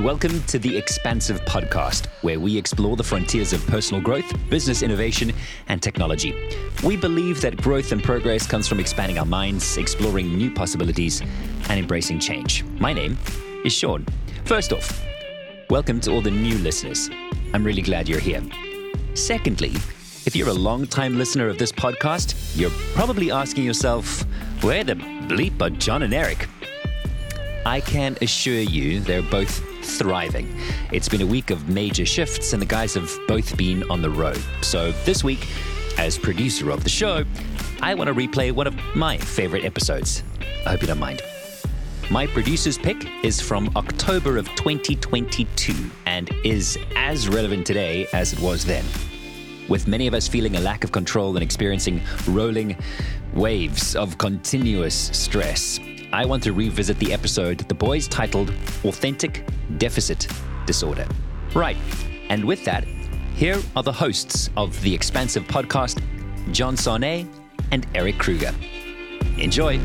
and welcome to the Expansive Podcast, where we explore the frontiers of personal growth, business innovation, and technology. We believe that growth and progress comes from expanding our minds, exploring new possibilities, and embracing change. My name is Sean. First off, welcome to all the new listeners. I'm really glad you're here. Secondly, if you're a long-time listener of this podcast, you're probably asking yourself, where the bleep are John and Erik? I can assure you they're both thriving. It's been a week of major shifts, and the guys have both been on the road. So this week, as producer of the show, I want to replay one of my favorite episodes. I hope you don't mind. My producer's pick is from October of 2022 and is as relevant today as it was then. With many of us feeling a lack of control and experiencing rolling waves of continuous stress, I want to revisit the episode the boys titled Authentic Deficit Disorder. Right, and with that, here are the hosts of the Expansive podcast, John Sanei and Erik Kruger. Enjoy.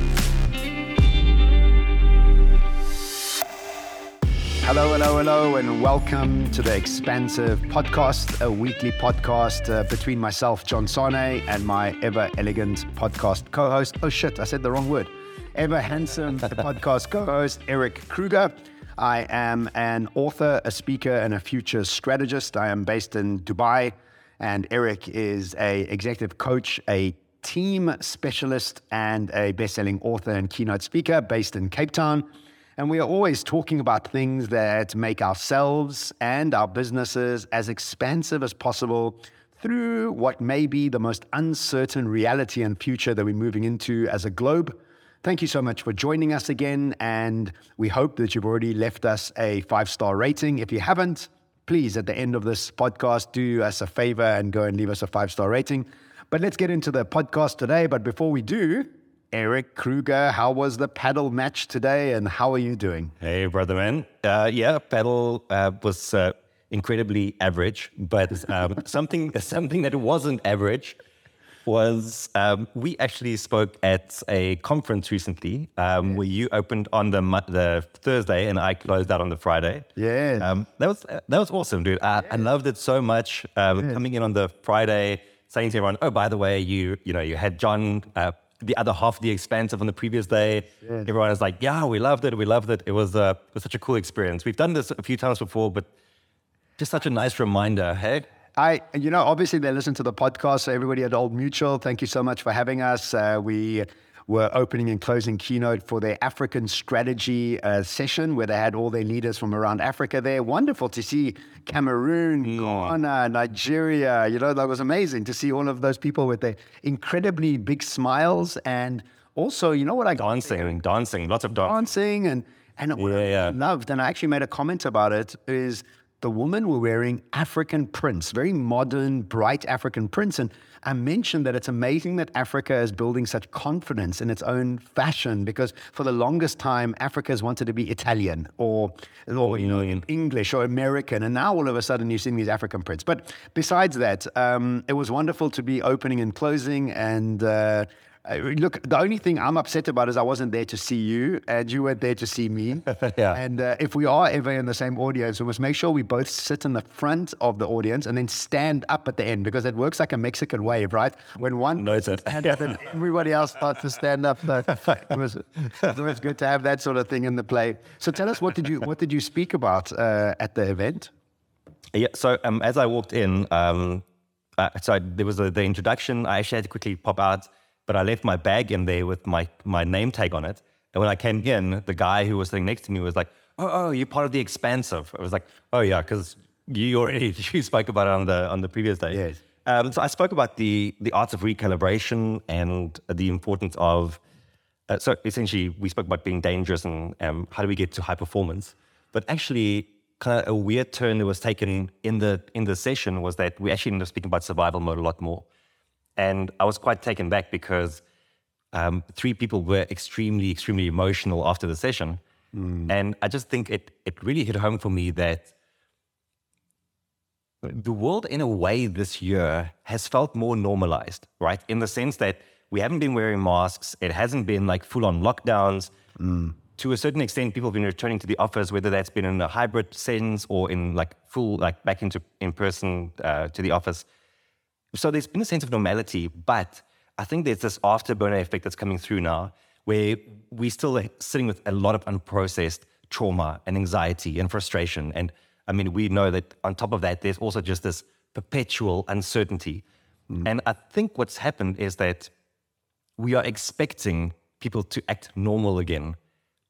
Hello, hello, hello, and welcome to the Expansive Podcast, a weekly podcast uh, between myself, John Sanei, and my ever elegant podcast co host. Oh shit, I said the wrong word. Ever handsome podcast co host, Erik Kruger. I am an author, a speaker, and a future strategist. I am based in Dubai, and Eric is a executive coach, a team specialist, and a best-selling author and keynote speaker based in Cape Town. And we are always talking about things that make ourselves and our businesses as expansive as possible through what may be the most uncertain reality and future that we're moving into as a globe. Thank you so much for joining us again. And we hope that you've already left us a five star rating. If you haven't, please, at the end of this podcast, do us a favor and go and leave us a five star rating. But let's get into the podcast today. But before we do, Erik Kruger, how was the paddle match today and how are you doing? Hey, brother man. Uh, yeah, paddle uh, was uh, incredibly average, but um, something something that wasn't average was um, we actually spoke at a conference recently um, yeah. where you opened on the the Thursday and I closed out on the Friday. Yeah, um, that was that was awesome, dude. I, yeah. I loved it so much. Um, yeah. Coming in on the Friday, saying to everyone, "Oh, by the way, you you know you had John." Uh, the other half of the expansive on the previous day. Everyone was like, "Yeah, we loved it. We loved it. It was uh, it was such a cool experience. We've done this a few times before, but just such a nice reminder. Hey, I, you know, obviously they listen to the podcast. So everybody at Old Mutual, thank you so much for having us. Uh, we were opening and closing keynote for their African strategy uh, session where they had all their leaders from around Africa there. Wonderful to see Cameroon, Ghana, Nigeria. You know, that was amazing to see all of those people with their incredibly big smiles and also, you know what I dancing, dancing, lots of dancing, and and what yeah, loved, and I actually made a comment about it is the women were wearing African prints, very modern, bright African prints. And I mentioned that it's amazing that Africa is building such confidence in its own fashion because for the longest time, Africa has wanted to be Italian or, or you know, English or American. And now all of a sudden you're seeing these African prints. But besides that, um, it was wonderful to be opening and closing and uh, uh, look, the only thing I'm upset about is I wasn't there to see you, and you weren't there to see me. yeah. And uh, if we are ever in the same audience, we must make sure we both sit in the front of the audience and then stand up at the end because it works like a Mexican wave, right? When one knows it, and then everybody else starts to stand up. So it was it was good to have that sort of thing in the play. So tell us, what did you what did you speak about uh, at the event? Yeah. So um, as I walked in, um, uh, so there was a, the introduction. I actually had to quickly pop out but I left my bag in there with my, my name tag on it. And when I came in, the guy who was sitting next to me was like, "Oh, oh, you're part of the expansive." I was like, "Oh yeah," because you already you spoke about it on the on the previous day. Yes. Um, so I spoke about the the arts of recalibration and the importance of. Uh, so essentially, we spoke about being dangerous and um, how do we get to high performance. But actually, kind of a weird turn that was taken in the in the session was that we actually ended up speaking about survival mode a lot more. And I was quite taken back because um, three people were extremely, extremely emotional after the session. Mm. And I just think it, it really hit home for me that the world, in a way, this year has felt more normalized, right? In the sense that we haven't been wearing masks, it hasn't been like full on lockdowns. Mm. to a certain extent, people have been returning to the office, whether that's been in a hybrid sense or in like full, like back into in person uh, to the office. So there's been a sense of normality, but I think there's this afterburner effect that's coming through now, where we're still sitting with a lot of unprocessed trauma and anxiety and frustration. And I mean, we know that on top of that, there's also just this perpetual uncertainty. Mm. And I think what's happened is that we are expecting people to act normal again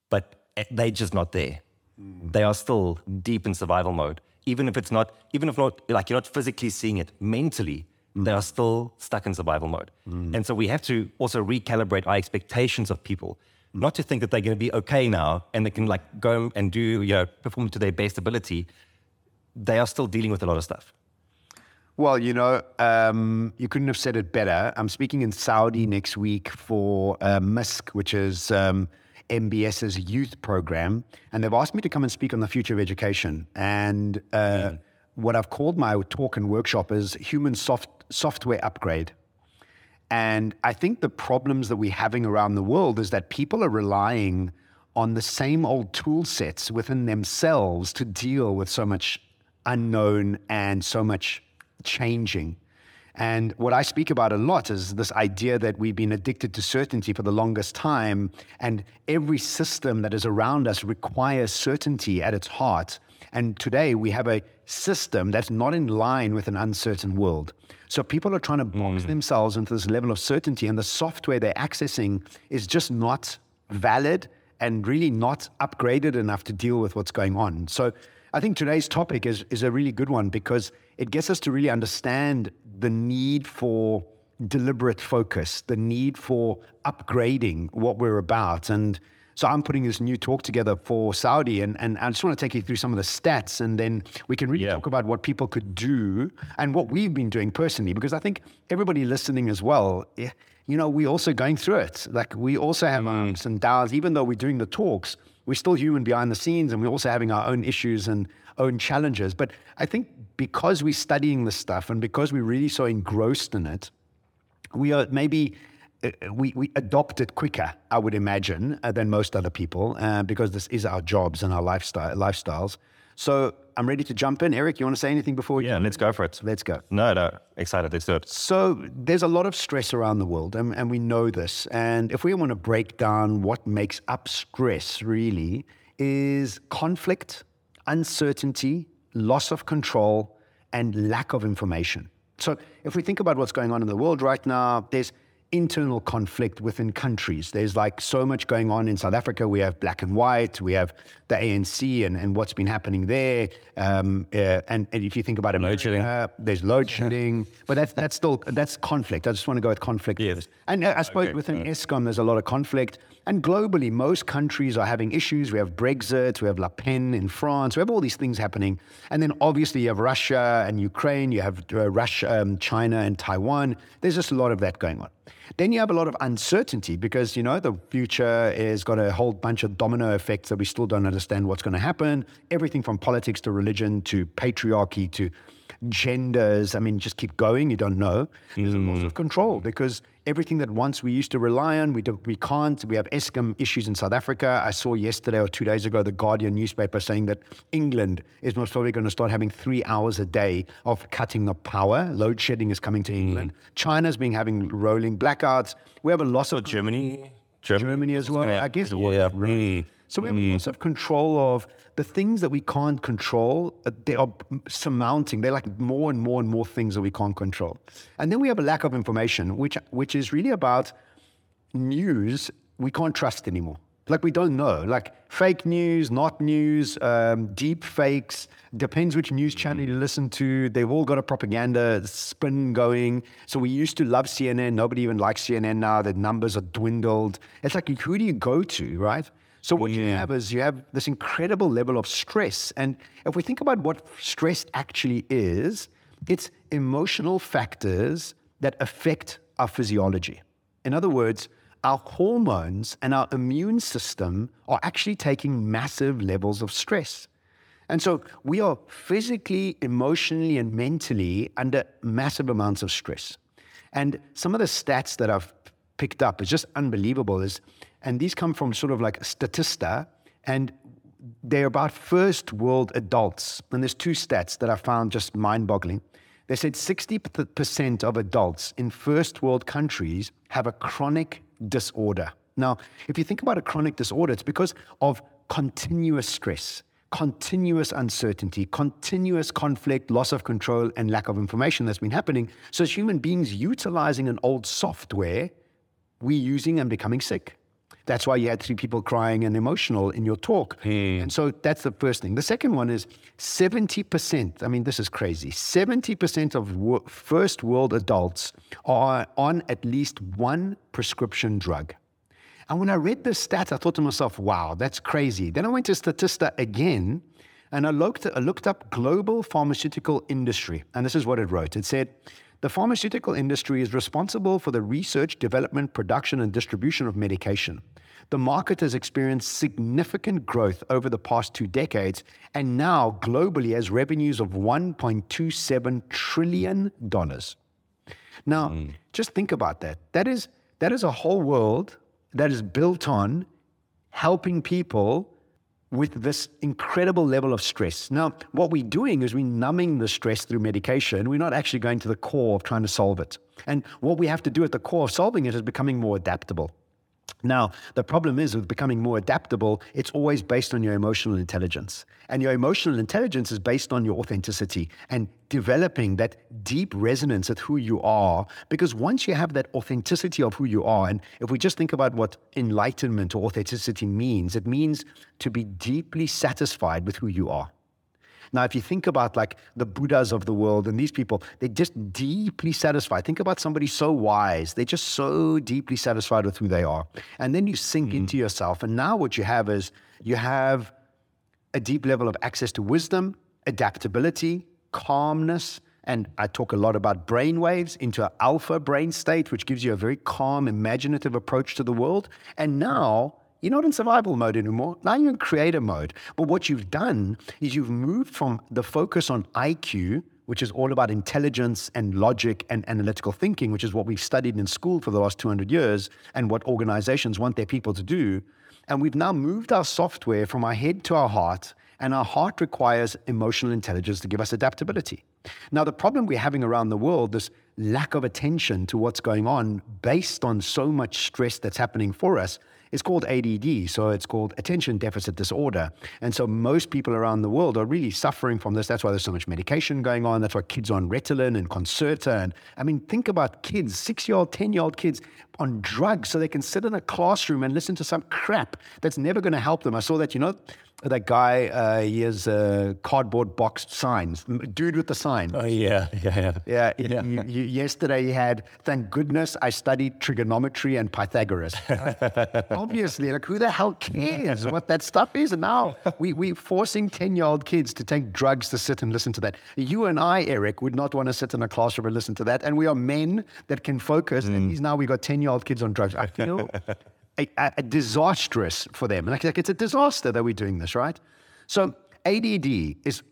but they're just not there. Mm. They are still deep in survival mode. Even if it's not, even if not, like you're not physically seeing it, mentally, mm. they are still stuck in survival mode. Mm. And so we have to also recalibrate our expectations of people, not to think that they're going to be okay now and they can like go and do, you know, perform to their best ability. They are still dealing with a lot of stuff. Well, you know, um, you couldn't have said it better. I'm speaking in Saudi next week for uh, Misk, which is um, MBS's youth program, and they've asked me to come and speak on the future of education. And uh, mm. What I've called my talk and workshop is human soft, software upgrade. And I think the problems that we're having around the world is that people are relying on the same old tool sets within themselves to deal with so much unknown and so much changing. And what I speak about a lot is this idea that we've been addicted to certainty for the longest time, and every system that is around us requires certainty at its heart. And today we have a system that's not in line with an uncertain world. So people are trying to box mm. themselves into this level of certainty, and the software they're accessing is just not valid and really not upgraded enough to deal with what's going on. So I think today's topic is, is a really good one because it gets us to really understand the need for deliberate focus, the need for upgrading what we're about. And so I'm putting this new talk together for Saudi, and, and I just want to take you through some of the stats, and then we can really yeah. talk about what people could do and what we've been doing personally, because I think everybody listening as well, eh, you know, we're also going through it. Like we also have mm. ups and downs, even though we're doing the talks, we're still human behind the scenes, and we're also having our own issues and own challenges. But I think because we're studying this stuff and because we're really so engrossed in it, we are maybe we, we adopt it quicker, I would imagine, uh, than most other people, uh, because this is our jobs and our lifestyle lifestyles. So I'm ready to jump in. Erik, you want to say anything before? Yeah, let's go for it. Let's go. No, no, excited. Let's do it. So there's a lot of stress around the world, and, and we know this. And if we want to break down what makes up stress, really, is conflict, uncertainty, loss of control, and lack of information. So, if we think about what's going on in the world right now, there's internal conflict within countries. There's like so much going on in South Africa. We have black and white, we have the ANC and, and what's been happening there. Um, uh, and, and if you think about America, uh, there's load shedding, but that's, that's still, that's conflict. I just want to go with conflict. Yes. And uh, I suppose okay. within Eskom, there's a lot of conflict. And globally, most countries are having issues. We have Brexit, we have Le Pen in France, we have all these things happening. And then obviously you have Russia and Ukraine, you have uh, Russia, um, China and Taiwan. There's just a lot of that going on. Then you have a lot of uncertainty because, you know, the future is got a whole bunch of domino effects that we still don't understand what's going to happen. Everything from politics to religion to patriarchy to genders. I mean, just keep going. You don't know. There's mm. a loss of control because everything that once we used to rely on, we, do, we can't. We have Eskom issues in South Africa. I saw yesterday or two days ago the Guardian newspaper saying that England is most probably going to start having three hours a day of cutting the power. Load shedding is coming to mm. England. China's been having rolling blackouts. We have a loss of Germany. Germany, Germany as well. Yeah. I guess. Yeah. Really. So we have mm. lots of control of the things that we can't control. Uh, they are surmounting. They're like more and more and more things that we can't control. And then we have a lack of information, which which is really about news we can't trust anymore. Like we don't know. Like fake news, not news, um, deep fakes. Depends which news channel you listen to. They've all got a propaganda spin going. So we used to love CNN. Nobody even likes CNN now. The numbers are dwindled. It's like who do you go to, right? So what yeah. you have is you have this incredible level of stress. And if we think about what stress actually is, it's emotional factors that affect our physiology. In other words, our hormones and our immune system are actually taking massive levels of stress. And so we are physically, emotionally, and mentally under massive amounts of stress. And some of the stats that I've picked up is just unbelievable is And these come from sort of like Statista, and they're about first world adults. And there's two stats that I found just mind boggling. They said 60% of adults in first world countries have a chronic disorder. Now, if you think about a chronic disorder, it's because of continuous stress, continuous uncertainty, continuous conflict, loss of control, and lack of information that's been happening. So, as human beings utilizing an old software, we're using and becoming sick. That's why you had three people crying and emotional in your talk. Hmm. And so that's the first thing. The second one is 70%. I mean, this is crazy. 70% of wo- first world adults are on at least one prescription drug. And when I read this stat, I thought to myself, wow, that's crazy. Then I went to Statista again and I looked, I looked up global pharmaceutical industry. And this is what it wrote it said, the pharmaceutical industry is responsible for the research, development, production, and distribution of medication. The market has experienced significant growth over the past two decades and now globally has revenues of $1.27 trillion. Now, hmm. just think about that. That is, that is a whole world that is built on helping people with this incredible level of stress. Now, what we're doing is we're numbing the stress through medication. We're not actually going to the core of trying to solve it. And what we have to do at the core of solving it is becoming more adaptable. Now, the problem is with becoming more adaptable, it's always based on your emotional intelligence. And your emotional intelligence is based on your authenticity and developing that deep resonance with who you are. Because once you have that authenticity of who you are, and if we just think about what enlightenment or authenticity means, it means to be deeply satisfied with who you are. Now, if you think about like the Buddhas of the world and these people, they're just deeply satisfied. Think about somebody so wise. They're just so deeply satisfied with who they are. And then you sink mm-hmm. into yourself. And now what you have is you have a deep level of access to wisdom, adaptability, calmness. And I talk a lot about brain waves into an alpha brain state, which gives you a very calm, imaginative approach to the world. And now you're not in survival mode anymore. Now you're in creator mode. But what you've done is you've moved from the focus on IQ, which is all about intelligence and logic and analytical thinking, which is what we've studied in school for the last 200 years and what organizations want their people to do. And we've now moved our software from our head to our heart, and our heart requires emotional intelligence to give us adaptability. Now, the problem we're having around the world, this lack of attention to what's going on based on so much stress that's happening for us, is called ADD. So it's called attention deficit disorder. And so most people around the world are really suffering from this. That's why there's so much medication going on. That's why kids on Ritalin and Concerta. And I mean, think about kids, six year old, 10 year old kids on drugs so they can sit in a classroom and listen to some crap that's never going to help them. I saw that, you know, that guy, uh, he has a cardboard box signs, dude with the sign. Oh, yeah, yeah, yeah. Yeah, you- you- yesterday he had, thank goodness I studied trigonometry and Pythagoras. Obviously, like who the hell cares what that stuff is? And now we, we're forcing 10 year old kids to take drugs to sit and listen to that. You and I, Erik, would not want to sit in a classroom and listen to that. And we are men that can focus. And these now we got 10 year old kids on drugs. I feel a, a, disastrous for them. Like, like it's a disaster that we're doing this, right? So ADD is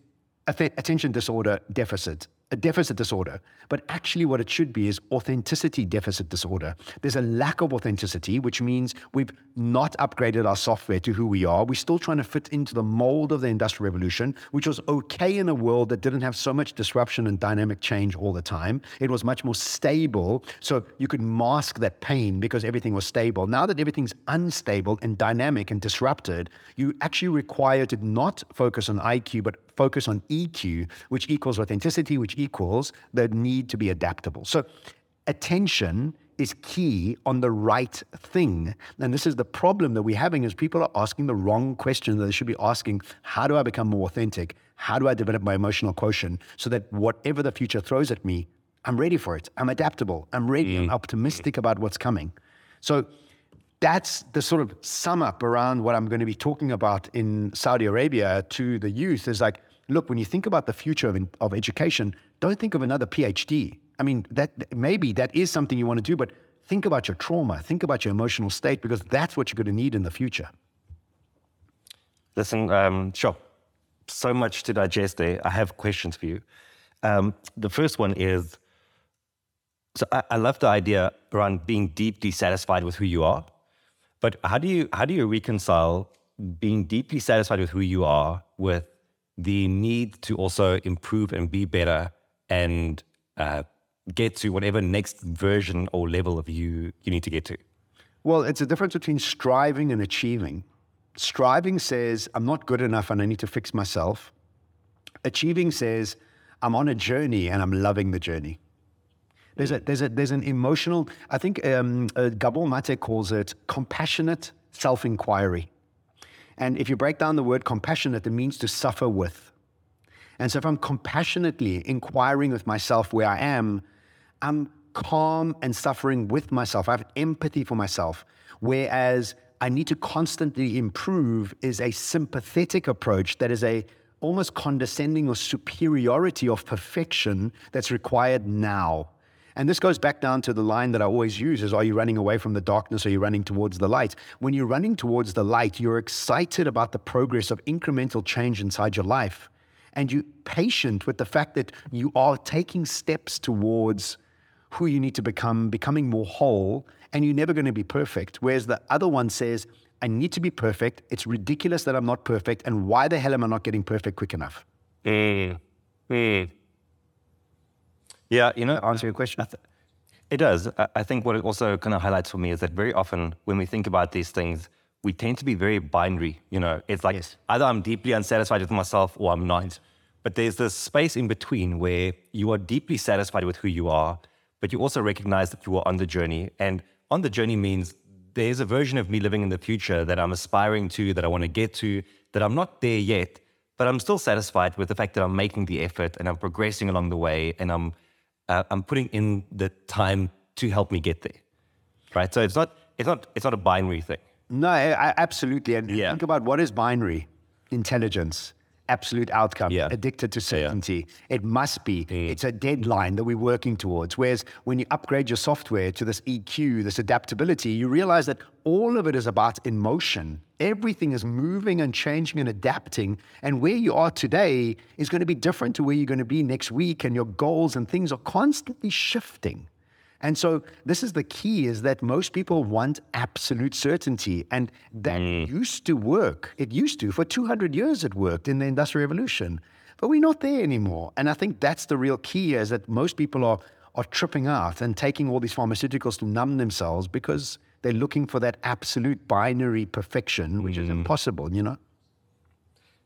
atten- attention disorder deficit, a deficit disorder. But actually, what it should be is authenticity deficit disorder. There's a lack of authenticity, which means we've not upgraded our software to who we are. We're still trying to fit into the mold of the Industrial Revolution, which was okay in a world that didn't have so much disruption and dynamic change all the time. It was much more stable, so you could mask that pain because everything was stable. Now that everything's unstable and dynamic and disrupted, you actually require to not focus on IQ, but focus on EQ, which equals authenticity, which equals the need to be adaptable. So, attention is key on the right thing. And this is the problem that we're having is people are asking the wrong question that they should be asking, how do I become more authentic? How do I develop my emotional quotient so that whatever the future throws at me, I'm ready for it. I'm adaptable. I'm ready. I'm mm. optimistic about what's coming. So that's the sort of sum up around what I'm going to be talking about in Saudi Arabia to the youth is like, look, when you think about the future of, of education, don't think of another PhD. I mean, that maybe that is something you want to do, but think about your trauma, think about your emotional state, because that's what you're going to need in the future. Listen, um, sure. So much to digest there. I have questions for you. Um, the first one is so I, I love the idea around being deeply satisfied with who you are. But how do you how do you reconcile being deeply satisfied with who you are with the need to also improve and be better and uh, get to whatever next version or level of you you need to get to? Well, it's a difference between striving and achieving. Striving says, I'm not good enough and I need to fix myself. Achieving says, I'm on a journey and I'm loving the journey. There's a there's a there's an emotional. I think um, uh, Gabor Mate calls it compassionate self-inquiry. And if you break down the word compassionate, it means to suffer with. And so if I'm compassionately inquiring with myself where I am, I'm calm and suffering with myself. I have empathy for myself. Whereas I need to constantly improve is a sympathetic approach that is a almost condescending or superiority of perfection that's required now. And this goes back down to the line that I always use is are you running away from the darkness or are you running towards the light? When you're running towards the light, you're excited about the progress of incremental change inside your life. And you're patient with the fact that you are taking steps towards who you need to become, becoming more whole, and you're never going to be perfect. Whereas the other one says, I need to be perfect. It's ridiculous that I'm not perfect. And why the hell am I not getting perfect quick enough? Mm. Mm. Yeah, you know, uh, answer your question. Th- it does. I, I think what it also kind of highlights for me is that very often when we think about these things, we tend to be very binary. You know, it's like Yes. either I'm deeply unsatisfied with myself or I'm not. But there's this space in between where you are deeply satisfied with who you are, but you also recognize that you are on the journey. And on the journey means there's a version of me living in the future that I'm aspiring to, that I want to get to, that I'm not there yet, but I'm still satisfied with the fact that I'm making the effort and I'm progressing along the way and I'm uh, I'm putting in the time to help me get there. Right? So it's not it's not it's not a binary thing. No, I, I- absolutely. And Yeah. think about what is binary intelligence, absolute outcome, Yeah. addicted to certainty. It must be. It's a deadline that we're working towards. Whereas when you upgrade your software to this EQ, this adaptability, you realize that all of it is about emotion. Everything is moving and changing and adapting. And where you are today is going to be different to where you're going to be next week. And your goals and things are constantly shifting. And so this is the key is that most people want absolute certainty and that mm. used to work. It used to for 200 years it worked in the industrial revolution. But we're not there anymore. And I think that's the real key is that most people are are tripping out and taking all these pharmaceuticals to numb themselves because they're looking for that absolute binary perfection which is mm. impossible, you know.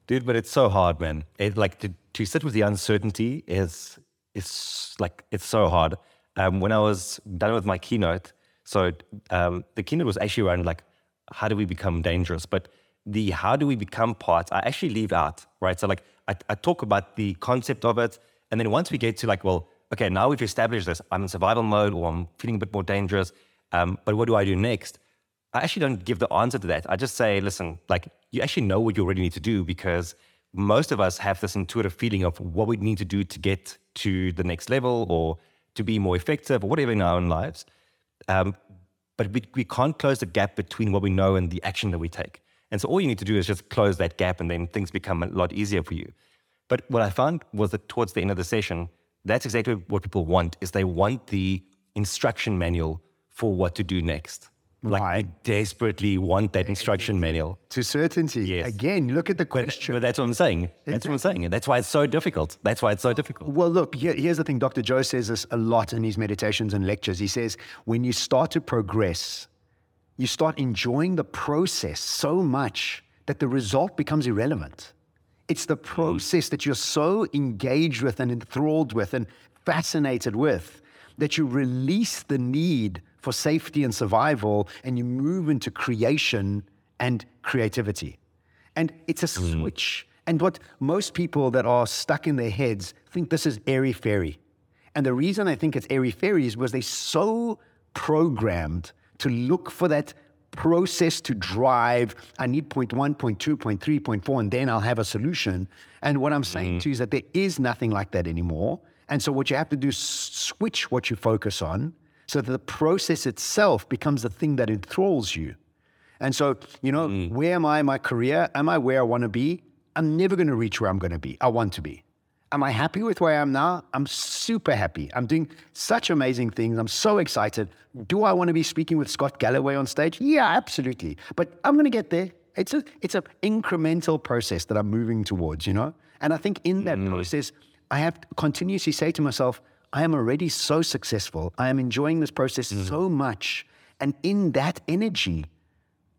Dude, but it's so hard, man. It like to, to sit with the uncertainty is is like it's so hard. Um, when I was done with my keynote, so um, the keynote was actually around like how do we become dangerous, but the how do we become part I actually leave out, right? So like I, I talk about the concept of it, and then once we get to like, well, okay, now we've established this, I'm in survival mode or I'm feeling a bit more dangerous, um, but what do I do next? I actually don't give the answer to that. I just say, listen, like you actually know what you already need to do because most of us have this intuitive feeling of what we need to do to get to the next level or to be more effective or whatever in our own lives. Um, but we, we can't close the gap between what we know and the action that we take. And so all you need to do is just close that gap and then things become a lot easier for you. But what I found was that towards the end of the session, that's exactly what people want is they want the instruction manual for what to do next. Like Right. desperately want that instruction manual. To certainty. Yes. Again, look at the question. But that's what I'm saying. That's what I'm saying. And that's why it's so difficult. That's why it's so difficult. Well, look, here, here's the thing. Dr. Joe says this a lot in his meditations and lectures. He says, when you start to progress, you start enjoying the process so much that the result becomes irrelevant. It's the hmm. process that you're so engaged with and enthralled with and fascinated with that you release the need for safety and survival and you move into creation and creativity. And it's a mm. switch. And what most people that are stuck in their heads think this is airy fairy. And the reason I think it's airy fairy is because they're so programmed to look for that process to drive. I need point one, point two, point three, point four, and then I'll have a solution. And what I'm saying mm. to you is that there is nothing like that anymore. And so what you have to do is switch what you focus on so that the process itself becomes the thing that enthralls you. And so, you know, where am I in my career? Am I where I want to be? I'm never going to reach where I'm going to be. I want to be. Am I happy with where I am now? I'm super happy. I'm doing such amazing things. I'm so excited. Do I want to be speaking with Scott Galloway on stage? Yeah, absolutely. But I'm going to get there. It's a it's an incremental process that I'm moving towards, you know. And I think in that mm. process, I have to continuously say to myself, I am already so successful. I am enjoying this process mm. so much, and in that energy,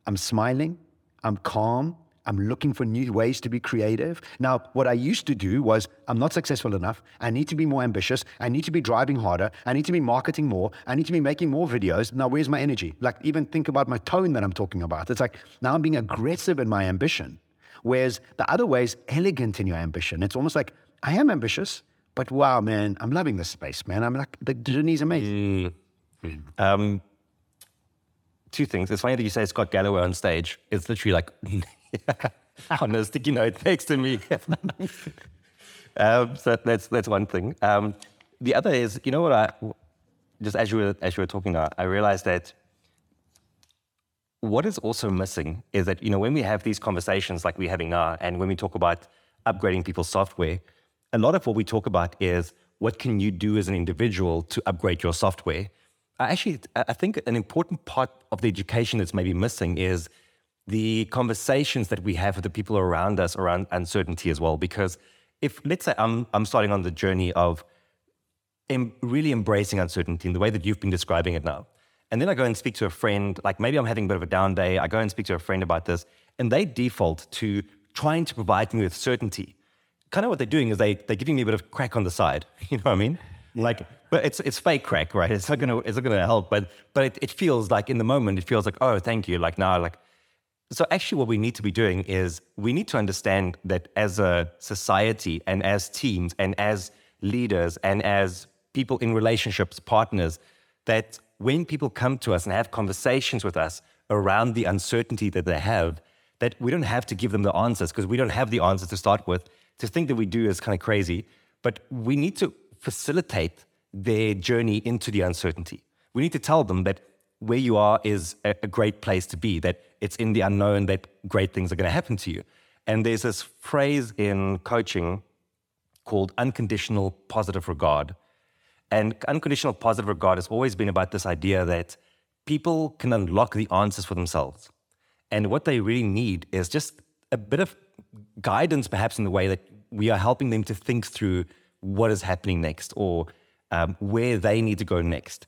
I'm smiling. I'm calm. I'm looking for new ways to be creative. Now, what I used to do was I'm not successful enough. I need to be more ambitious. I need to be driving harder. I need to be marketing more. I need to be making more videos. Now, where's my energy? Like, even think about my tone that I'm talking about. It's like now I'm being aggressive in my ambition. Whereas the other way is elegant in your ambition. It's almost like I am ambitious, but wow, man, I'm loving this space, man. I'm like, the journey is amazing. Mm. Um, two things. It's funny that you say Scott Galloway on stage. It's literally like on a sticky note next to me. um, so that's that's one thing. Um, the other is, you know what? I just as you were as you were talking, I, I realized that what is also missing is that you know when we have these conversations like we're having now, and when we talk about upgrading people's software, a lot of what we talk about is what can you do as an individual to upgrade your software. I actually, I think an important part of the education that's maybe missing is the conversations that we have with the people around us around uncertainty as well. Because if, let's say, I'm, I'm starting on the journey of em- really embracing uncertainty in the way that you've been describing it now, and then I go and speak to a friend, like maybe I'm having a bit of a down day, I go and speak to a friend about this, and they default to trying to provide me with certainty. Kind of what they're doing is they, they're giving me a bit of crack on the side. You know what I mean? Like, but it's it's fake crack, right? It's not gonna it's not gonna help. But but it, it feels like in the moment, it feels like, oh, thank you. Like now, like so, actually, what we need to be doing is we need to understand that as a society and as teams and as leaders and as people in relationships, partners, that when people come to us and have conversations with us around the uncertainty that they have, that we don't have to give them the answers because we don't have the answers to start with. To think that we do is kind of crazy, but we need to facilitate their journey into the uncertainty. We need to tell them that where you are is a, a great place to be, that it's in the unknown that great things are going to happen to you. And there's this phrase in coaching called unconditional positive regard. And unconditional positive regard has always been about this idea that people can unlock the answers for themselves. And what they really need is just a bit of guidance, perhaps in the way that we are helping them to think through what is happening next or um, where they need to go next.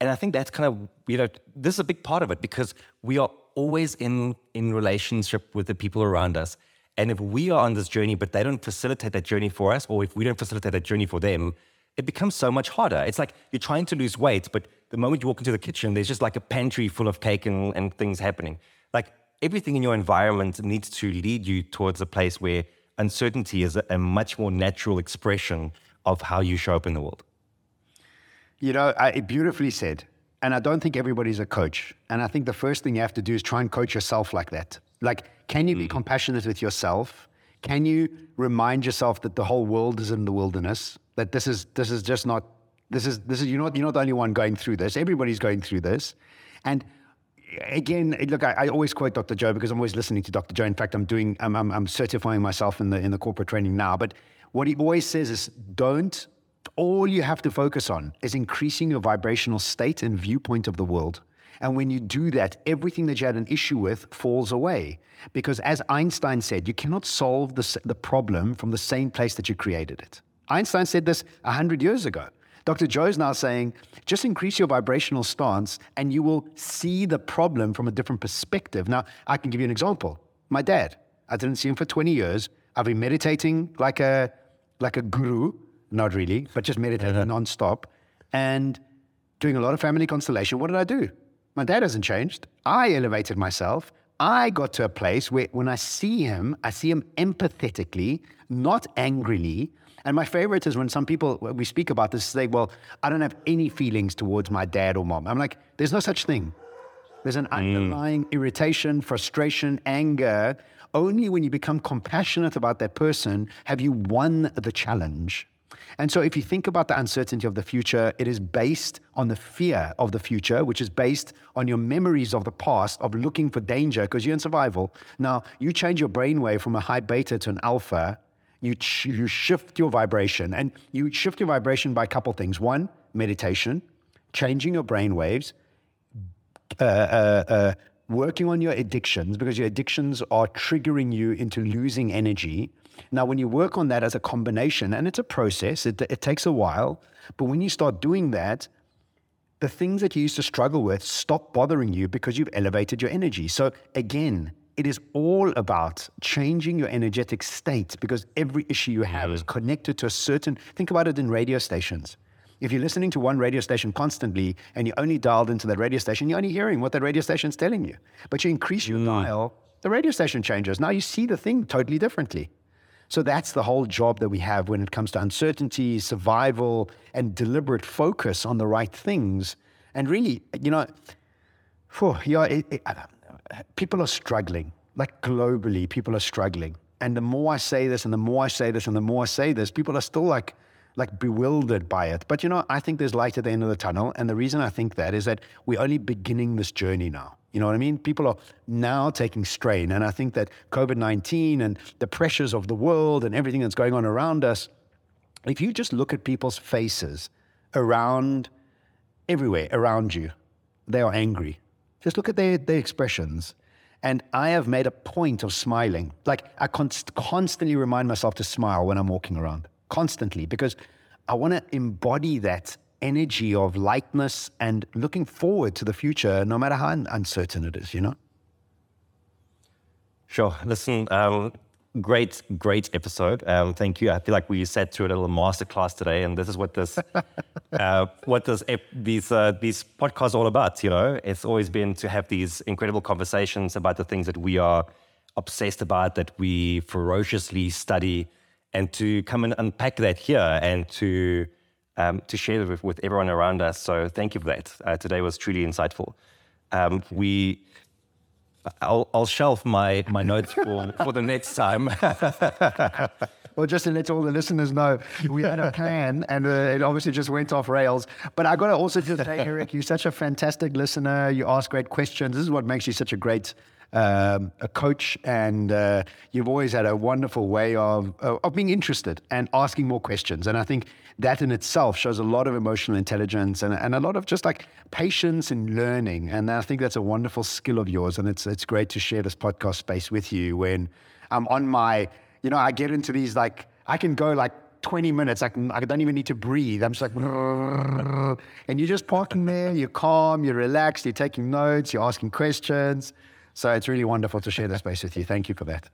And I think that's kind of, you know, this is a big part of it because we are always in, in relationship with the people around us. And if we are on this journey, but they don't facilitate that journey for us, or if we don't facilitate that journey for them, it becomes so much harder. It's like you're trying to lose weight, but the moment you walk into the kitchen, there's just like a pantry full of cake and, and things happening. Like everything in your environment needs to lead you towards a place where uncertainty is a, much more natural expression of how you show up in the world. You know, I, beautifully said. And I don't think everybody's a coach. And I think the first thing you have to do is try and coach yourself like that. Like, can you be mm. compassionate with yourself? Can you remind yourself that the whole world is in the wilderness? That this is this is just not this is this is you're not you're not the only one going through this. Everybody's going through this. And again, look, I, I, always quote Dr. Joe because I'm always listening to Dr. Joe. In fact, I'm doing I'm, I'm, I'm certifying myself in the in the corporate training now. But what he always says is don't all you have to focus on is increasing your vibrational state and viewpoint of the world. And when you do that, everything that you had an issue with falls away. Because as Einstein said, you cannot solve the, the problem from the same place that you created it. Einstein said this 100 years ago. Dr. Joe is now saying, just increase your vibrational stance and you will see the problem from a different perspective. Now, I can give you an example. My dad, I didn't see him for 20 years. I've been meditating like a, like a guru not really, but just meditating uh-huh. nonstop and doing a lot of family constellation. What did I do? My dad hasn't changed. I elevated myself. I got to a place where when I see him, I see him empathetically, not angrily. And my favorite is when some people, when we speak about this, say, well, I don't have any feelings towards my dad or mom. I'm like, there's no such thing. There's an mm. underlying irritation, frustration, anger. Only when you become compassionate about that person have you won the challenge. And so, if you think about the uncertainty of the future, it is based on the fear of the future, which is based on your memories of the past of looking for danger because you're in survival. Now, you change your brainwave from a high beta to an alpha, You, ch- you shift your vibration, and you shift your vibration by a couple things. One, meditation, changing your brain waves, uh, uh, uh, working on your addictions because your addictions are triggering you into losing energy. Now, when you work on that as a combination, and it's a process, it, it takes a while, but when you start doing that, the things that you used to struggle with stop bothering you because you've elevated your energy. So, again, it is all about changing your energetic state because every issue you have is mm. connected to a certain, think about it in radio stations. If you're listening to one radio station constantly and you're only dialed into that radio station, you're only hearing what that radio station is telling you. But you increase your mm. dial, the radio station changes. Now you see the thing totally differently. So that's the whole job that we have when it comes to uncertainty, survival, and deliberate focus on the right things. And really, you know, phew, yeah, it, it, people are struggling. Like globally, people are struggling. And the more I say this, and the more I say this, and the more I say this, people are still like, like bewildered by it. But you know, I think there's light at the end of the tunnel. And the reason I think that is that we're only beginning this journey now. You know what I mean? People are now taking strain. And I think that COVID 19 and the pressures of the world and everything that's going on around us, if you just look at people's faces around everywhere around you, they are angry. Just look at their, their expressions. And I have made a point of smiling. Like I const- constantly remind myself to smile when I'm walking around constantly because I want to embody that energy of lightness and looking forward to the future, no matter how un- uncertain it is, you know? Sure. Listen, um, great, great episode. Um, thank you. I feel like we sat through a little masterclass today, and this is what this, uh, what this, these, uh, these podcasts are all about. You know, it's always been to have these incredible conversations about the things that we are obsessed about, that we ferociously study, and to come and unpack that here and to um, to share with, with everyone around us. So thank you for that. Uh, today was truly insightful. Um, we, I'll, I'll shelf my my notes for, for the next time. Well, just to let all the listeners know, we had a plan and uh, it obviously just went off rails. But I got to also just say, Erik, you're such a fantastic listener. You ask great questions. This is what makes you such a great um, a coach, and uh, you've always had a wonderful way of of being interested and asking more questions. And I think that in itself shows a lot of emotional intelligence and, and a lot of just like patience and learning. And I think that's a wonderful skill of yours. And it's it's great to share this podcast space with you when I'm on my, you know, I get into these like I can go like 20 minutes. I, can, I don't even need to breathe. I'm just like, and you're just parking there. You're calm. You're relaxed. You're taking notes. You're asking questions. So it's really wonderful to share that space with you. Thank you for that.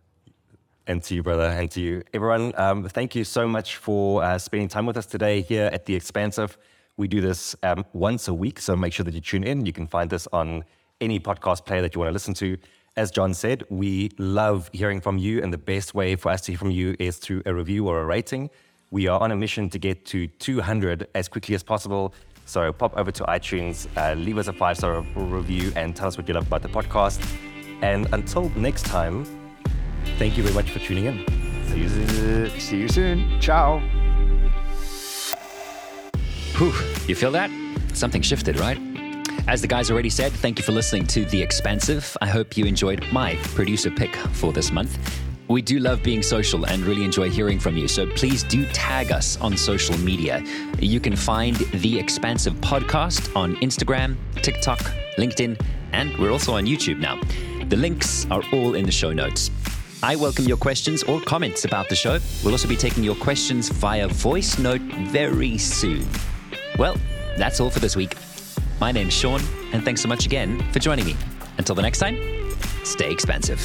And to you, brother, and to you, everyone. Um, thank you so much for uh, spending time with us today here at The Expansive. We do this um, once a week, so make sure that you tune in. You can find this on any podcast player that you want to listen to. As John said, we love hearing from you, and the best way for us to hear from you is through a review or a rating. We are on a mission to get to 200 as quickly as possible. So pop over to iTunes, uh, leave us a five star review, and tell us what you love about the podcast. And until next time, thank you very much for tuning in. See you soon. See you soon. Ciao. Whew, you feel that? Something shifted, right? As the guys already said, thank you for listening to The Expansive. I hope you enjoyed my producer pick for this month. We do love being social and really enjoy hearing from you, so please do tag us on social media. You can find The Expansive Podcast on Instagram, TikTok, LinkedIn, and we're also on YouTube now. The links are all in the show notes. I welcome your questions or comments about the show. We'll also be taking your questions via voice note very soon. Well, that's all for this week. My name's Sean, and thanks so much again for joining me. Until the next time, stay expansive.